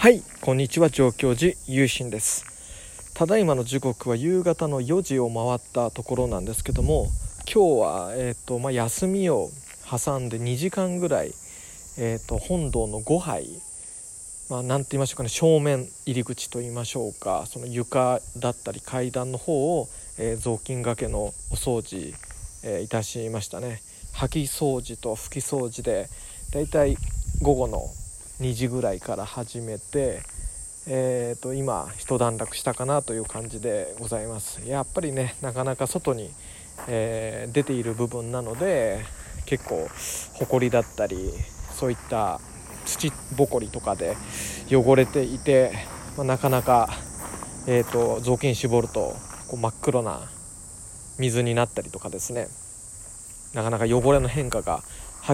はいこんにちは上京寺ゆうしんです。ただいまの時刻は夕方の4時を回ったところなんですけども今日は、えーとまあ、休みを挟んで2時間ぐらい、えーと、本堂の5杯まあ、て言いましょうかね正面入り口と言いましょうかその床だったり階段の方を、えー、雑巾がけのお掃除、えー、いたしましたね。掃き掃除と拭き掃除でだいたい午後の2時ぐらいから始めて、えー、と今一段落したかなという感じでございます。やっぱりねなかなか外に、えー、出ている部分なので結構ほこりだったりそういった土ぼこりとかで汚れていて、まあ、なかなか、えーと、雑巾絞るとこう真っ黒な水になったりとかですね。なかなか汚れの変化が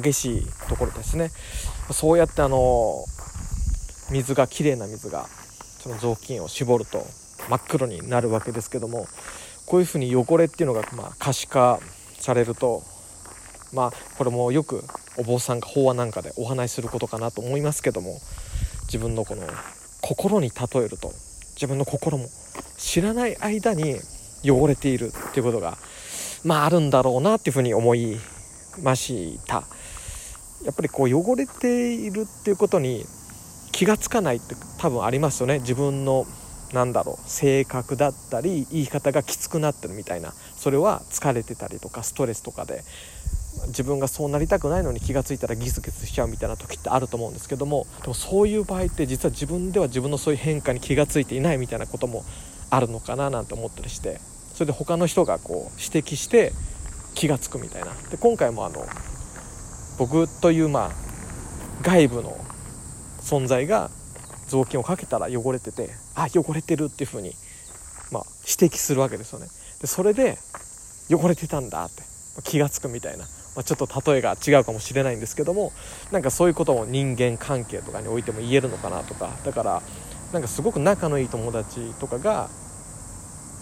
激しいところですね。そうやってあの水がきれいな水がその雑巾を絞ると真っ黒になるわけですけどもこういうふうに汚れっていうのがまあ可視化されるとまあこれもよくお坊さんが法話なんかでお話しすることかなと思いますけども自分のこの心に例えると自分の心も知らない間に汚れているっていうことがまああるんだろうなっていうふうに思いました。やっぱりこう汚れているっていうことに気が付かないって多分ありますよね。自分のなんだろう性格だったり言い方がきつくなってるみたいな。それは疲れてたりとかストレスとかで自分がそうなりたくないのに気が付いたらギスギスしちゃうみたいな時ってあると思うんですけどもでもそういう場合って実は自分では自分のそういう変化に気が付いていないみたいなこともあるのかななんて思ったりしてそれで他の人がこう指摘して気が付くみたいな。で今回もあの僕というまあ外部の存在が雑巾をかけたら汚れててあ汚れてるっていう風にまあ指摘するわけですよね。でそれで汚れてたんだって気が付くみたいな、まあ、ちょっと例えが違うかもしれないんですけどもなんかそういうことも人間関係とかにおいても言えるのかなとか。だからなんかすごく仲のいい友達とかが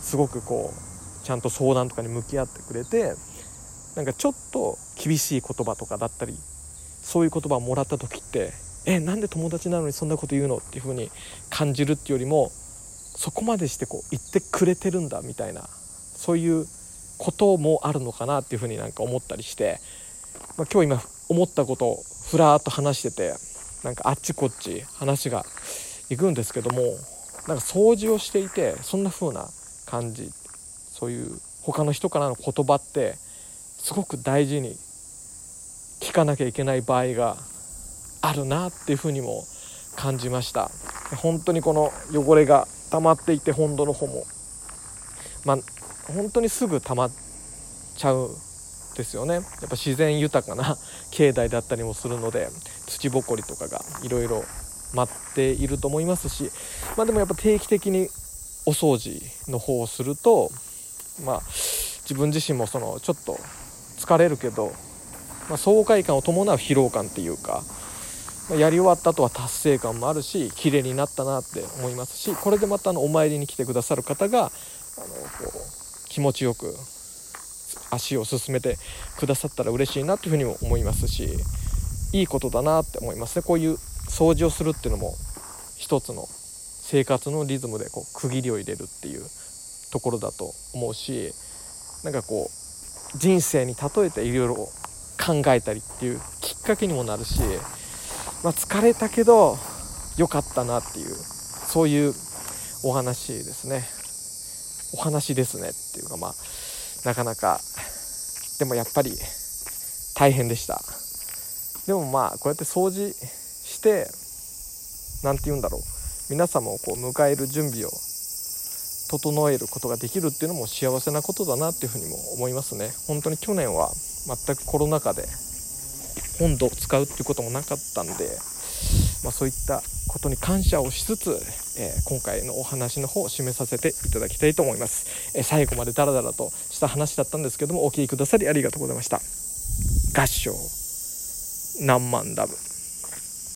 すごくこうちゃんと相談とかに向き合ってくれてなんかちょっと厳しい言葉とかだったりそういう言葉をもらった時ってえなんで友達なのにそんなこと言うのっていう風に感じるっていうよりもそこまでしてこう言ってくれてるんだみたいなそういうこともあるのかなっていう風になんか思ったりして、まあ、今日今思ったことをふらっと話しててなんかあっちこっち話がいくんですけどもなんか掃除をしていてそんな風な感じそういう他の人からの言葉ってすごく大事に聞かなきゃいけない場合があるなっていうふうにも感じました。本当にこの汚れが溜まっていて本土の方も。まあ本当にすぐ溜まっちゃうんですよね。やっぱ自然豊かな 境内だったりもするので土ぼこりとかがいろいろ舞っていると思いますしまあでもやっぱ定期的にお掃除の方をするとまあ自分自身もそのちょっと疲れるけど、まあ、爽快感を伴う疲労感っていうか、まあ、やり終わった後は達成感もあるし綺麗になったなって思いますしこれでまたあのお参りに来てくださる方があのこう気持ちよく足を進めてくださったら嬉しいなというふうにも思いますしいいことだなって思いますね。こういう掃除をするっていうのも一つの生活のリズムでこう区切りを入れるっていうところだと思うしなんかこう人生に例えていろいろ考えたりっていうきっかけにもなるし、まあ、疲れたけど良かったなっていうそういうお話ですね。お話ですねっていうかまあなかなかでもやっぱり大変でした。でもまあこうやって掃除して何て言うんだろう。皆様をこう迎える準備を整えることができるっていうのも幸せなことだなっていうふうにも思いますね。本当に去年は全くコロナ禍で本土を使うっていうこともなかったんで、まあ、そういったことに感謝をしつつ、えー、今回のお話の方を締めさせていただきたいと思います、えー、最後までダラダラとした話だったんですけどもお聴きくださりありがとうございました。合唱。何万ダブ。